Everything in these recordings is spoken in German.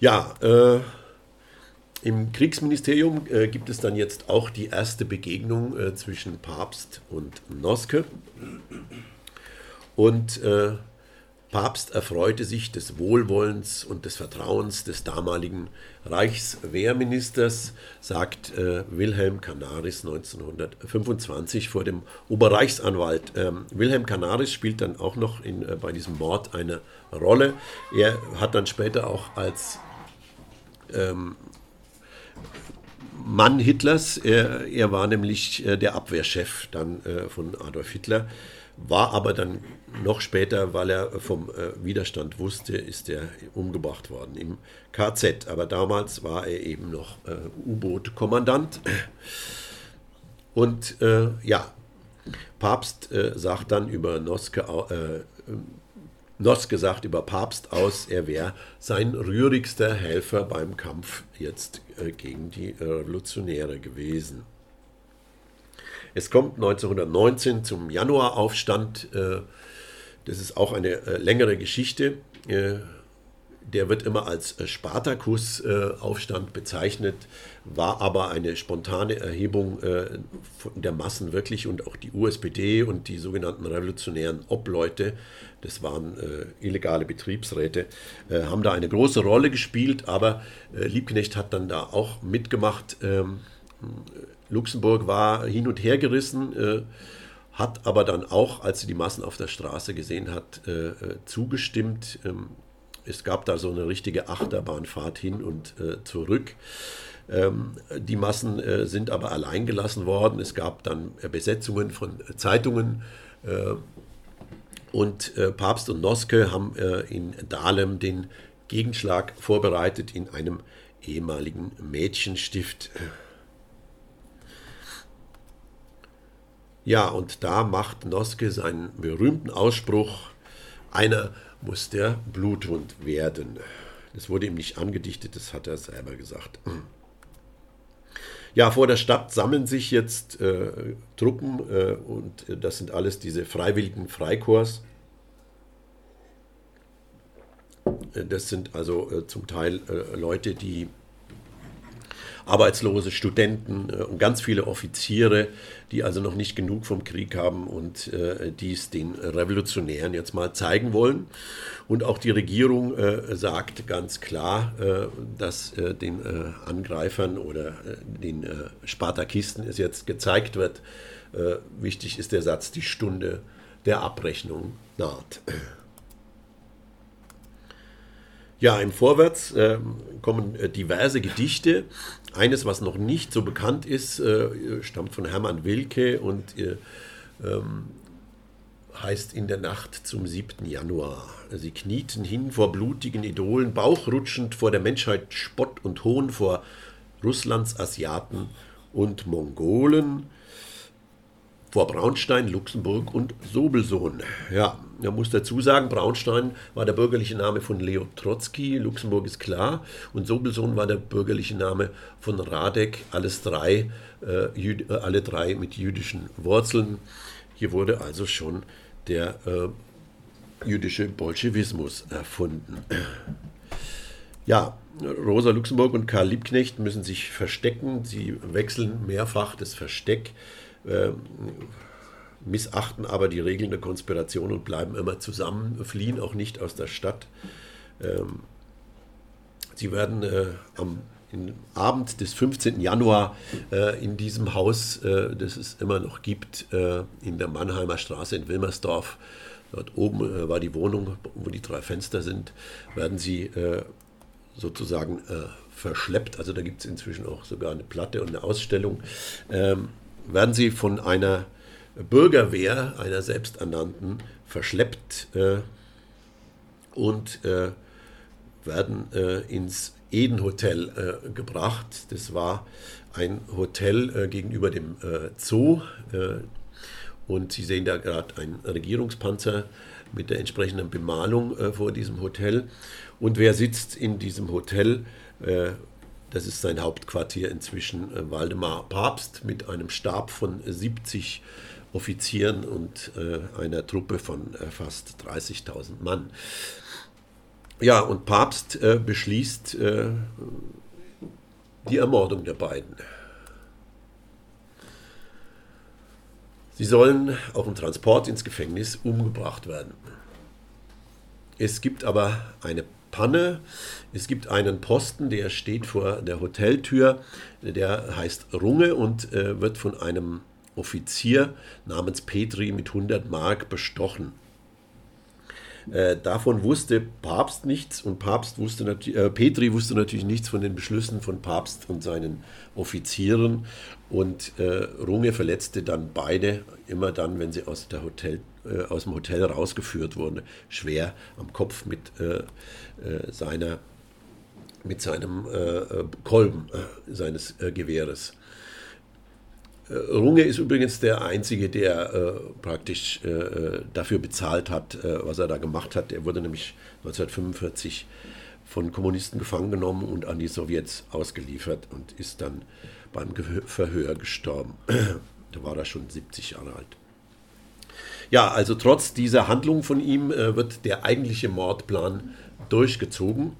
Ja, äh, im Kriegsministerium äh, gibt es dann jetzt auch die erste Begegnung äh, zwischen Papst und Noske. Und äh, Papst erfreute sich des Wohlwollens und des Vertrauens des damaligen Reichswehrministers, sagt äh, Wilhelm Canaris 1925 vor dem Oberreichsanwalt. Ähm, Wilhelm Canaris spielt dann auch noch in, äh, bei diesem Mord eine Rolle. Er hat dann später auch als ähm, Mann Hitlers. Er, er war nämlich äh, der Abwehrchef dann äh, von Adolf Hitler, war aber dann noch später, weil er vom äh, Widerstand wusste, ist er umgebracht worden im KZ. Aber damals war er eben noch U-Boot-Kommandant. Und ja, Papst sagt dann über Noske, Noske sagt über Papst aus, er wäre sein rührigster Helfer beim Kampf jetzt äh, gegen die Revolutionäre gewesen. Es kommt 1919 zum Januaraufstand. Äh, das ist auch eine äh, längere Geschichte. Der wird immer als Spartakus-Aufstand bezeichnet, war aber eine spontane Erhebung der Massen wirklich und auch die USPD und die sogenannten revolutionären Obleute das waren äh, illegale Betriebsräte, äh, haben da eine große Rolle gespielt, aber äh, Liebknecht hat dann da auch mitgemacht. Ähm, Luxemburg war hin und her gerissen, äh, hat aber dann auch, als sie die Massen auf der Straße gesehen hat, äh, äh, zugestimmt. Ähm, es gab da so eine richtige Achterbahnfahrt hin und zurück. Ähm, die Massen sind aber allein gelassen worden. Es gab dann Besetzungen von Zeitungen und äh, Papst und Noske haben äh, in Dahlem den Gegenschlag vorbereitet in einem ehemaligen Mädchenstift. Ja, und da macht Noske seinen berühmten Ausspruch, einer muss der Bluthund werden. Das wurde ihm nicht angedichtet, das hat er selber gesagt. Ja, vor der Stadt sammeln sich jetzt äh, Truppen äh, und das sind alles diese freiwilligen Freikorps. Äh, das sind also äh, zum Teil äh, Leute, die arbeitslose Studenten und ganz viele Offiziere, die also noch nicht genug vom Krieg haben und dies den Revolutionären jetzt mal zeigen wollen. Und auch die Regierung sagt ganz klar, dass den Angreifern oder den Spartakisten es jetzt gezeigt wird. Wichtig ist der Satz, die Stunde der Abrechnung naht. Ja, im Vorwärts äh, kommen äh, diverse Gedichte. Eines, was noch nicht so bekannt ist, äh, stammt von Hermann Wilke und äh, ähm, heißt In der Nacht zum 7. Januar. Sie knieten hin vor blutigen Idolen, bauchrutschend vor der Menschheit Spott und Hohn, vor Russlands Asiaten und Mongolen vor Braunstein, Luxemburg und Sobelsohn. Ja, man muss dazu sagen, Braunstein war der bürgerliche Name von Leo Trotzki, Luxemburg ist klar, und Sobelsohn war der bürgerliche Name von Radek, alles drei, äh, äh, alle drei mit jüdischen Wurzeln. Hier wurde also schon der äh, jüdische Bolschewismus erfunden. Ja, Rosa Luxemburg und Karl Liebknecht müssen sich verstecken. Sie wechseln mehrfach das Versteck. Äh, missachten aber die Regeln der Konspiration und bleiben immer zusammen, fliehen auch nicht aus der Stadt. Ähm, sie werden äh, am Abend des 15. Januar äh, in diesem Haus, äh, das es immer noch gibt, äh, in der Mannheimer Straße in Wilmersdorf, dort oben äh, war die Wohnung, wo die drei Fenster sind, werden sie sozusagen verschleppt. Also da gibt es inzwischen auch sogar eine Platte und eine Ausstellung. Ähm, werden sie von einer Bürgerwehr, einer selbsternannten, verschleppt äh, und äh, werden äh, ins Eden Hotel äh, gebracht. Das war ein Hotel äh, gegenüber dem äh, Zoo. und Sie sehen da gerade einen Regierungspanzer mit der entsprechenden Bemalung vor diesem Hotel. Und wer sitzt in diesem Hotel? Das ist sein Hauptquartier inzwischen, äh, Waldemar Papst, mit einem Stab von 70 Offizieren und äh, einer Truppe von äh, fast 30.000 Mann. Ja, und Papst äh, beschließt äh, die Ermordung der beiden. Sie sollen auf dem Transport ins Gefängnis umgebracht werden. Es gibt aber eine Panne. Es gibt einen Posten, der steht vor der Hoteltür, der heißt Runge und äh, wird von einem Offizier namens Petri mit 100 Mark bestochen. Äh, davon wusste Papst nichts und Papst wusste äh, Petri wusste natürlich nichts von den Beschlüssen von Papst und seinen Offizieren und äh, Runge verletzte dann beide immer dann, wenn sie aus, Hotel, äh, aus dem Hotel rausgeführt wurden, schwer am Kopf mit äh, seiner mit seinem Kolben seines Gewehres. Runge ist übrigens der Einzige, der äh, praktisch äh, dafür bezahlt hat, äh, was er da gemacht hat. Er wurde nämlich 1945 von Kommunisten gefangen genommen und an die Sowjets ausgeliefert und ist dann beim Verhör gestorben. da war er schon 70 Jahre alt. Ja, also trotz dieser Handlung von ihm äh, wird der eigentliche Mordplan durchgezogen.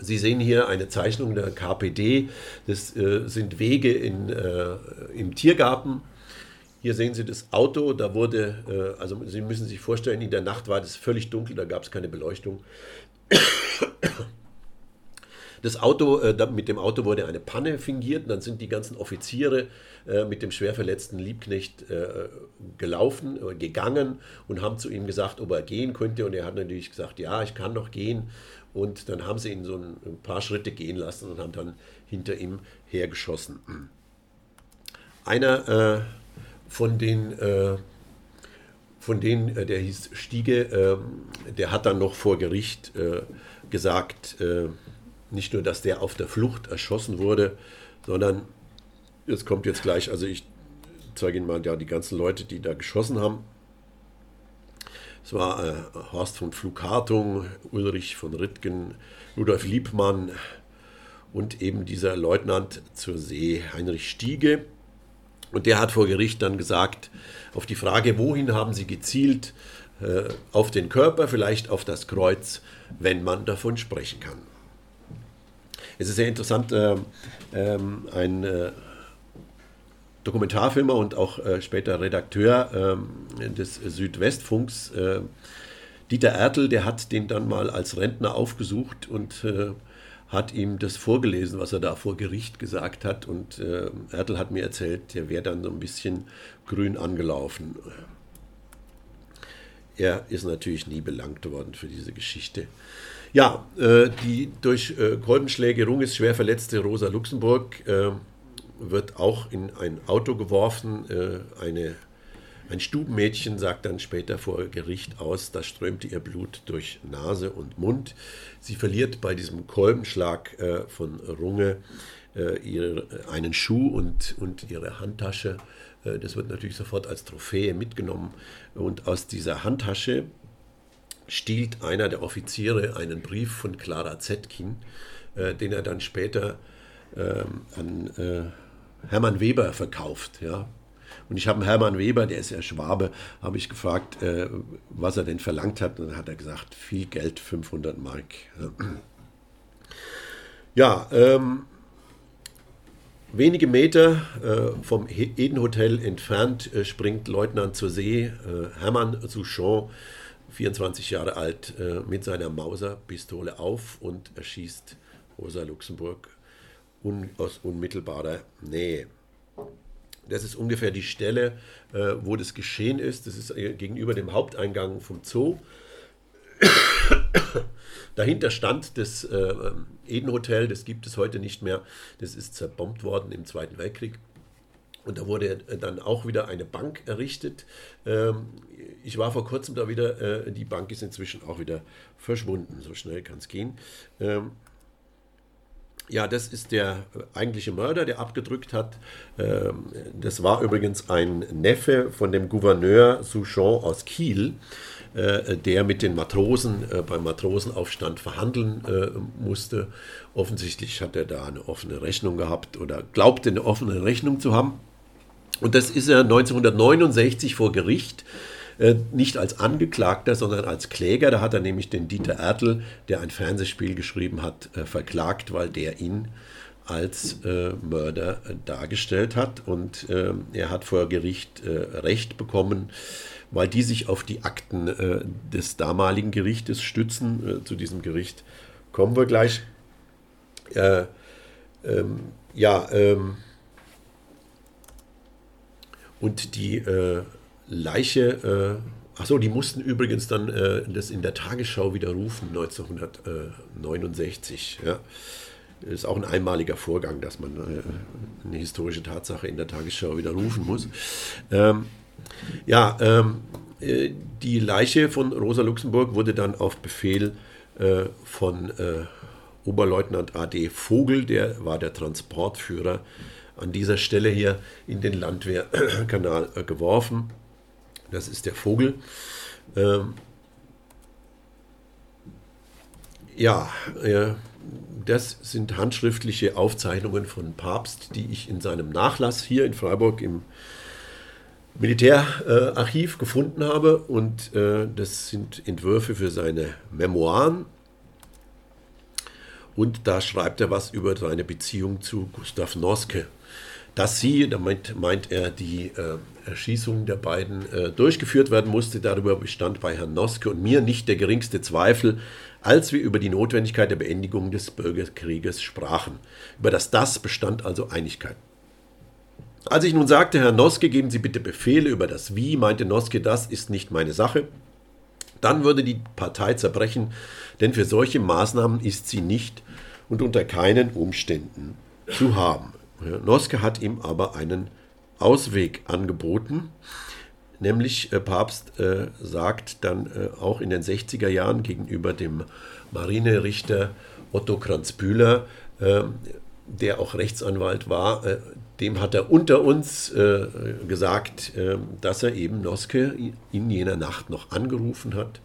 Sie sehen hier eine Zeichnung der KPD. Das äh, sind Wege in, äh, im Tiergarten. Hier sehen Sie das Auto. Da wurde, äh, also Sie müssen sich vorstellen, in der Nacht war das völlig dunkel, da gab es keine Beleuchtung. Das Auto, äh, mit dem Auto wurde eine Panne fingiert. Dann sind die ganzen Offiziere äh, mit dem schwer verletzten Liebknecht äh, gelaufen, äh, gegangen und haben zu ihm gesagt, ob er gehen könnte. Und er hat natürlich gesagt, ja, ich kann noch gehen. Und dann haben sie ihn so ein paar Schritte gehen lassen und haben dann hinter ihm hergeschossen. Einer äh, von den, äh, von denen, der hieß Stiege, ähm, der hat dann noch vor Gericht gesagt, nicht nur, dass der auf der Flucht erschossen wurde, sondern, es kommt jetzt gleich, also ich zeige Ihnen mal ja, die ganzen Leute, die da geschossen haben. Es war äh, Horst von Flughartung, Ulrich von Rittgen, Rudolf Liebmann und eben dieser Leutnant zur See, Heinrich Stiege. Und der hat vor Gericht dann gesagt, auf die Frage, wohin haben Sie gezielt, äh, auf den Körper, vielleicht auf das Kreuz, wenn man davon sprechen kann. Es ist sehr interessant, äh, ähm, ein äh, Dokumentarfilmer und auch äh, später Redakteur ähm, des Südwestfunks, äh, Dieter Ertel, der hat den dann mal als Rentner aufgesucht und äh, hat ihm das vorgelesen, was er da vor Gericht gesagt hat. Und äh, Ertel hat mir erzählt, der wäre dann so ein bisschen grün angelaufen. Er ist natürlich nie belangt worden für diese Geschichte. Ja, äh, die durch äh, Kolbenschläge runges schwer verletzte Rosa Luxemburg äh, wird auch in ein Auto geworfen. Äh, eine, ein Stubenmädchen sagt dann später vor Gericht aus, da strömte ihr Blut durch Nase und Mund. Sie verliert bei diesem Kolbenschlag äh, von Runge äh, ihre, einen Schuh und, und ihre Handtasche. Das wird natürlich sofort als Trophäe mitgenommen. Und aus dieser Handtasche stiehlt einer der Offiziere einen Brief von Clara Zetkin, äh, den er dann später ähm, an äh, Hermann Weber verkauft. Ja. Und ich habe Hermann Weber, der ist ja Schwabe, habe ich gefragt, äh, was er denn verlangt hat. Und dann hat er gesagt, viel Geld, 500 Mark. Ja, ähm, wenige Meter äh, vom Eden-Hotel entfernt äh, springt Leutnant zur See äh, Hermann Souchon, 24 Jahre alt, äh, mit seiner Mauser-Pistole auf und erschießt Rosa Luxemburg un aus unmittelbarer Nähe. Das ist ungefähr die Stelle, äh, wo das geschehen ist. Das ist äh, gegenüber dem Haupteingang vom Zoo. Dahinter stand das äh, Eden-Hotel, das gibt es heute nicht mehr. Das ist zerbombt worden im Zweiten Weltkrieg. Und da wurde dann auch wieder eine Bank errichtet. Ähm, ich war vor kurzem da wieder, äh, die Bank ist inzwischen auch wieder verschwunden. So schnell kann es gehen. Ähm, ja, das ist der eigentliche Mörder, der abgedrückt hat. Ähm, das war übrigens ein Neffe von dem Gouverneur Souchon aus Kiel, äh, der mit den Matrosen äh, beim Matrosenaufstand verhandeln äh, musste. Offensichtlich hat er da eine offene Rechnung gehabt oder glaubte eine offene Rechnung zu haben. Und das ist er 1969 vor Gericht Äh, nicht als Angeklagter, sondern als Kläger. Da hat er nämlich den Dieter Ertl, der ein Fernsehspiel geschrieben hat, äh, verklagt, weil der ihn als äh, Mörder dargestellt hat. Und äh, er hat vor Gericht äh, Recht bekommen, weil die sich auf die Akten äh, des damaligen Gerichtes stützen. zu diesem Gericht kommen wir gleich. Ähm, ja, ähm, und die äh, Leiche, äh, achso, die mussten übrigens dann äh, das in der Tagesschau widerrufen, 1969. Ja. Ist auch ein einmaliger Vorgang, dass man äh, eine historische Tatsache in der Tagesschau widerrufen muss. Ähm, ja, ähm, äh, die Leiche von Rosa Luxemburg wurde dann auf Befehl äh, von äh, Oberleutnant A.D. Vogel, der war der Transportführer, an dieser Stelle hier in den Landwehrkanal äh, geworfen. Das ist der Vogel. Ähm, ja, äh, das sind handschriftliche Aufzeichnungen von Papst, die ich in seinem Nachlass hier in Freiburg im Militärarchiv äh, gefunden habe. Und äh, das sind Entwürfe für seine Memoiren. Und da schreibt er was über seine Beziehung zu Gustav Noske dass sie, damit meint er, die äh, Erschießung der beiden äh, durchgeführt werden musste. Darüber bestand bei Herrn Noske und mir nicht der geringste Zweifel, als wir über die Notwendigkeit der Beendigung des Bürgerkrieges sprachen. Über das Das bestand also Einigkeit. Als ich nun sagte, Herr Noske, geben Sie bitte Befehle über das Wie, meinte Noske, das ist nicht meine Sache. Dann würde die Partei zerbrechen, denn für solche Maßnahmen ist sie nicht und unter keinen Umständen zu haben. Noske hat ihm aber einen Ausweg angeboten, nämlich äh, Papst äh, sagt dann äh, auch in den 60er Jahren gegenüber dem Marinerichter Otto Kranzbühler, äh, der auch Rechtsanwalt war, äh, dem hat er unter uns äh, gesagt, dass er eben Noske in jener Nacht noch angerufen hat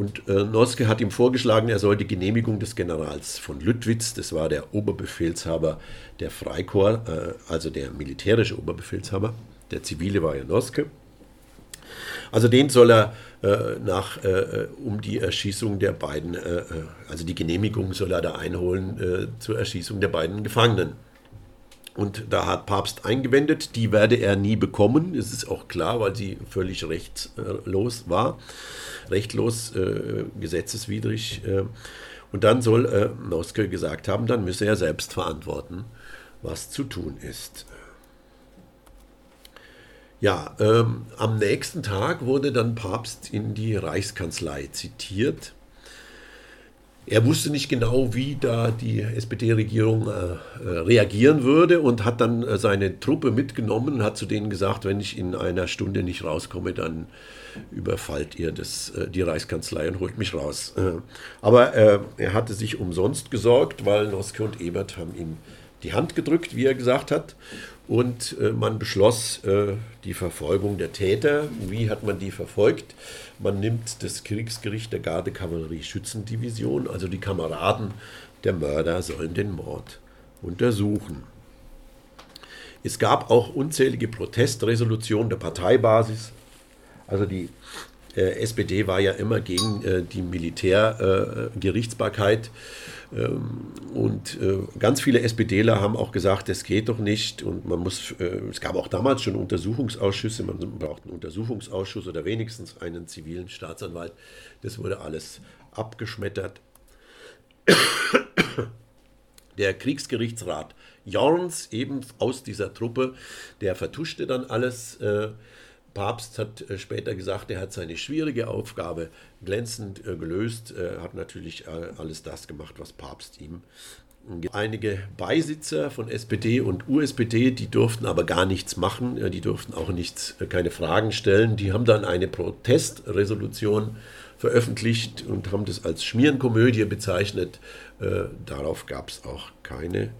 und äh, Noske hat ihm vorgeschlagen, er soll die Genehmigung des Generals von Lüttwitz, das war der Oberbefehlshaber der Freikorps, äh, also der militärische Oberbefehlshaber, der zivile war ja Noske. Also den soll er äh, nach, äh, um die Erschießung der beiden, äh, äh, also die Genehmigung soll er da einholen zur Erschießung der beiden Gefangenen. Und da hat Papst eingewendet, die werde er nie bekommen. Das ist auch klar, weil sie völlig rechtslos war rechtlos, äh, gesetzeswidrig. Äh, und dann soll äh, Noske gesagt haben, dann müsse er selbst verantworten, was zu tun ist. Ja, ähm, am nächsten Tag wurde dann Papst in die Reichskanzlei zitiert er wusste nicht genau, wie da die SPD-Regierung äh, äh, reagieren würde und hat dann äh, seine Truppe mitgenommen und hat zu denen gesagt, wenn ich in einer Stunde nicht rauskomme, dann überfallt ihr das, äh, die Reichskanzlei und holt mich raus. Äh, aber äh, er hatte sich umsonst gesorgt, weil Noske und Ebert haben ihm die Hand gedrückt, wie er gesagt hat. Und man beschloss die Verfolgung der Täter. Wie hat man die verfolgt? Man nimmt das Kriegsgericht der Gardekavallerie-Schützendivision, also die Kameraden der Mörder sollen den Mord untersuchen. Es gab auch unzählige Protestresolutionen der Parteibasis. Also die äh, SPD war ja immer gegen äh, die Militärgerichtsbarkeit. Äh, ähm, und äh, ganz viele SPDler haben auch gesagt, das geht doch nicht. Und man muss, äh, es gab auch damals schon Untersuchungsausschüsse, man braucht einen Untersuchungsausschuss oder wenigstens einen zivilen Staatsanwalt. Das wurde alles abgeschmettert. Der Kriegsgerichtsrat Jorns, eben aus dieser Truppe, der vertuschte dann alles. Äh, Papst hat äh, später gesagt, er hat seine schwierige Aufgabe glänzend äh, gelöst, er hat natürlich äh, alles das gemacht, was Papst ihm Einige Beisitzer von SPD und USPD, die durften aber gar nichts machen, die durften auch nichts, keine Fragen stellen. Die haben dann eine Protestresolution veröffentlicht und haben das als Schmierenkomödie bezeichnet. Darauf gab es auch keine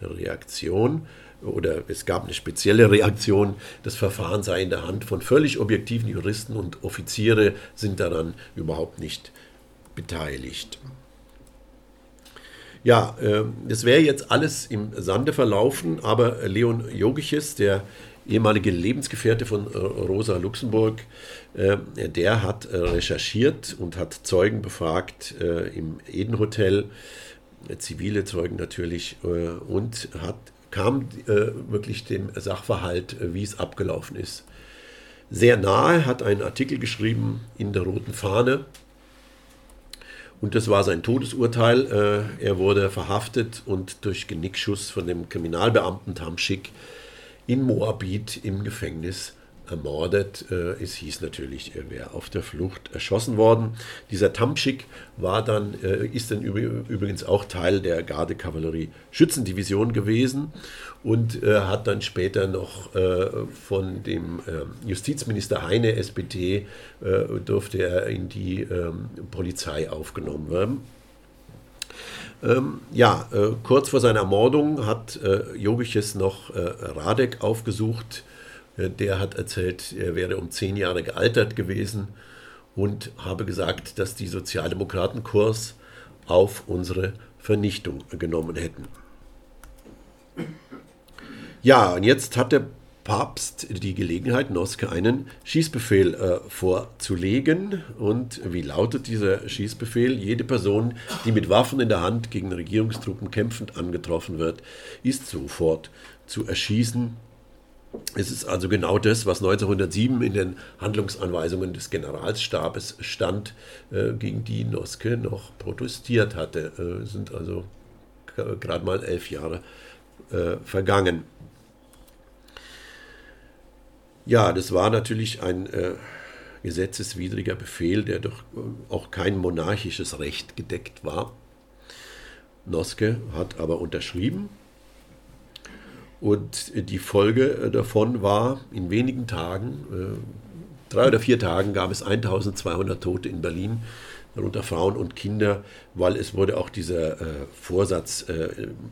Reaktion oder es gab eine spezielle Reaktion, das Verfahren sei in der Hand von völlig objektiven Juristen und Offiziere sind daran überhaupt nicht beteiligt. Ja, äh, das wäre jetzt alles im Sande verlaufen, aber Leon Jogiches, der ehemalige Lebensgefährte von Rosa Luxemburg, der hat recherchiert und hat Zeugen befragt im Eden Hotel, zivile Zeugen natürlich, und hat, kam wirklich dem Sachverhalt, wie es abgelaufen ist, sehr nahe, hat einen Artikel geschrieben in der Roten Fahne. Und das war sein Todesurteil. Äh, er wurde verhaftet und durch Genickschuss von dem Kriminalbeamten Tamschik in Moabit im Gefängnis ermordet. Äh, es hieß natürlich, er wäre auf der Flucht erschossen worden. Dieser Tamschik war dann, äh, ist dann übrigens auch Teil der Gardekavallerie-Schützendivision gewesen und äh, hat dann später noch von dem Justizminister Heine, SPD, durfte er in die ähm, Polizei aufgenommen werden. Ähm, ja, äh, kurz vor seiner Ermordung hat äh, Jogiches noch äh, Radek aufgesucht, der hat erzählt, er wäre um zehn Jahre gealtert gewesen und habe gesagt, dass die Sozialdemokraten Kurs auf unsere Vernichtung genommen hätten. Ja, und jetzt hat der Papst die Gelegenheit, Noske einen Schießbefehl äh, vorzulegen. Und wie lautet dieser Schießbefehl? Jede Person, die mit Waffen in der Hand gegen Regierungstruppen kämpfend angetroffen wird, ist sofort zu erschießen es ist also genau das, was 1907 in den Handlungsanweisungen des Generalstabes stand, äh, gegen die Noske noch protestiert hatte. Äh, sind also gerade mal elf Jahre äh, vergangen. Ja, das war natürlich ein äh, gesetzeswidriger Befehl, der doch äh, auch kein monarchisches Recht gedeckt war. Noske hat aber unterschrieben und die Folge äh, davon war, in wenigen Tagen, äh, drei oder vier Tagen, gab es 1200 Tote in Berlin, darunter Frauen und Kinder, weil es wurde auch dieser äh, Vorsatz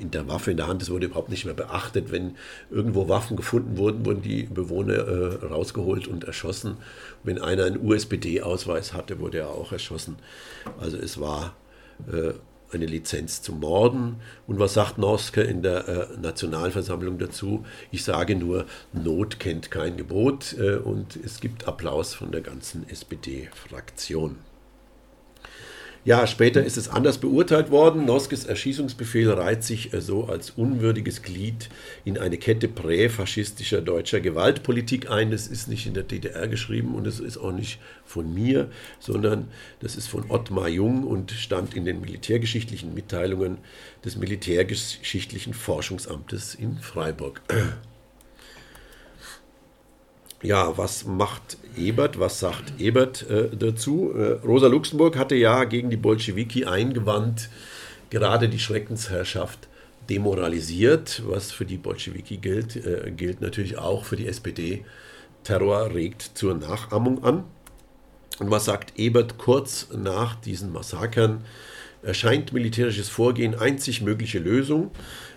in der Waffe in der Hand, es wurde überhaupt nicht mehr beachtet. Wenn irgendwo Waffen gefunden wurden, wurden die Bewohner rausgeholt und erschossen. Wenn einer einen USPD-Ausweis hatte, wurde er auch erschossen. Also es war eine Lizenz zum Morden. Und was sagt Noske in der äh, Nationalversammlung dazu? Ich sage nur, Not kennt kein Gebot äh, und es gibt Applaus von der ganzen SPD-Fraktion. Ja, später ist es anders beurteilt worden. Noskes Erschießungsbefehl reiht sich äh, so als unwürdiges Glied in eine Kette präfaschistischer deutscher Gewaltpolitik ein. Das ist nicht in der DDR geschrieben und es ist auch nicht von mir, sondern das ist von Ottmar Jung und stand in den militärgeschichtlichen Mitteilungen des Militärgeschichtlichen Forschungsamtes in Freiburg. Ja, was macht Ebert? Was sagt Ebert äh, dazu? Äh, Rosa Luxemburg hatte ja gegen die Bolschewiki eingewandt, gerade die Schreckensherrschaft demoralisiert, was für die Bolschewiki gilt, äh, gilt natürlich auch für die SPD. Terror regt zur Nachahmung an. Und was sagt Ebert kurz nach diesen Massakern? Erscheint militärisches Vorgehen einzig mögliche Lösung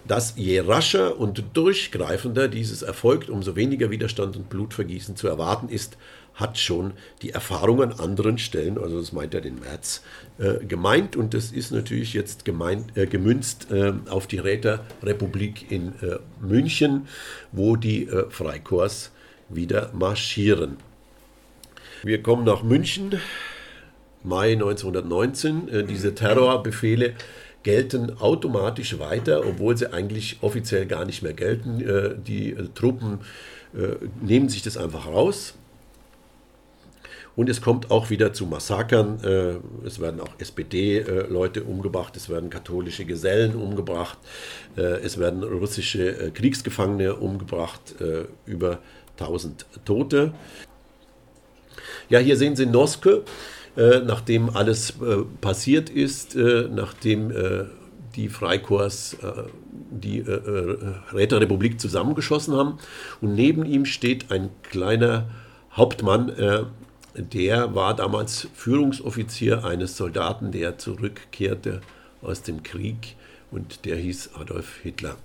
dass je rascher und durchgreifender dieses erfolgt, umso weniger Widerstand und Blutvergießen zu erwarten ist, hat schon die Erfahrung an anderen Stellen, also das meint er den März, äh, gemeint und das ist natürlich jetzt gemeint, äh, gemünzt äh, auf die Räterrepublik in äh, München, wo die äh, Freikorps wieder marschieren. Wir kommen nach München, Mai 1919. Äh, diese Terrorbefehle gelten automatisch weiter, obwohl sie eigentlich offiziell gar nicht mehr gelten. Äh, die äh, Truppen äh, nehmen sich das einfach raus. Und es kommt auch wieder zu Massakern. Es werden auch SPD-Leute umgebracht, es werden katholische Gesellen umgebracht, es werden russische Kriegsgefangene umgebracht, über 1000 Tote. Ja, hier sehen Sie Noske. Äh, nachdem alles äh, passiert ist, äh, nachdem die Freikorps die Räterepublik zusammengeschossen haben. Und neben ihm steht ein kleiner Hauptmann, der war damals Führungsoffizier eines Soldaten, der zurückkehrte aus dem Krieg und der hieß Adolf Hitler.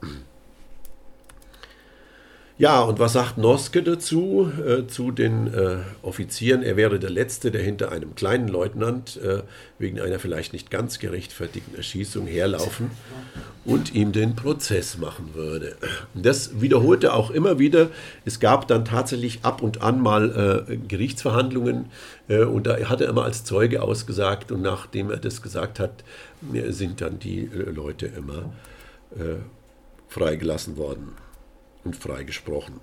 Ja, und was sagt Noske dazu, äh, zu den äh, Offizieren? Er wäre der Letzte, der hinter einem kleinen Leutnant äh, wegen einer vielleicht nicht ganz gerechtfertigten Erschießung herlaufen und ihm den Prozess machen würde. Das wiederholte auch immer wieder. Es gab dann tatsächlich ab und an mal äh, Gerichtsverhandlungen äh, und da hat er immer als Zeuge ausgesagt und nachdem er das gesagt hat, äh, sind dann die Leute immer freigelassen worden und freigesprochen.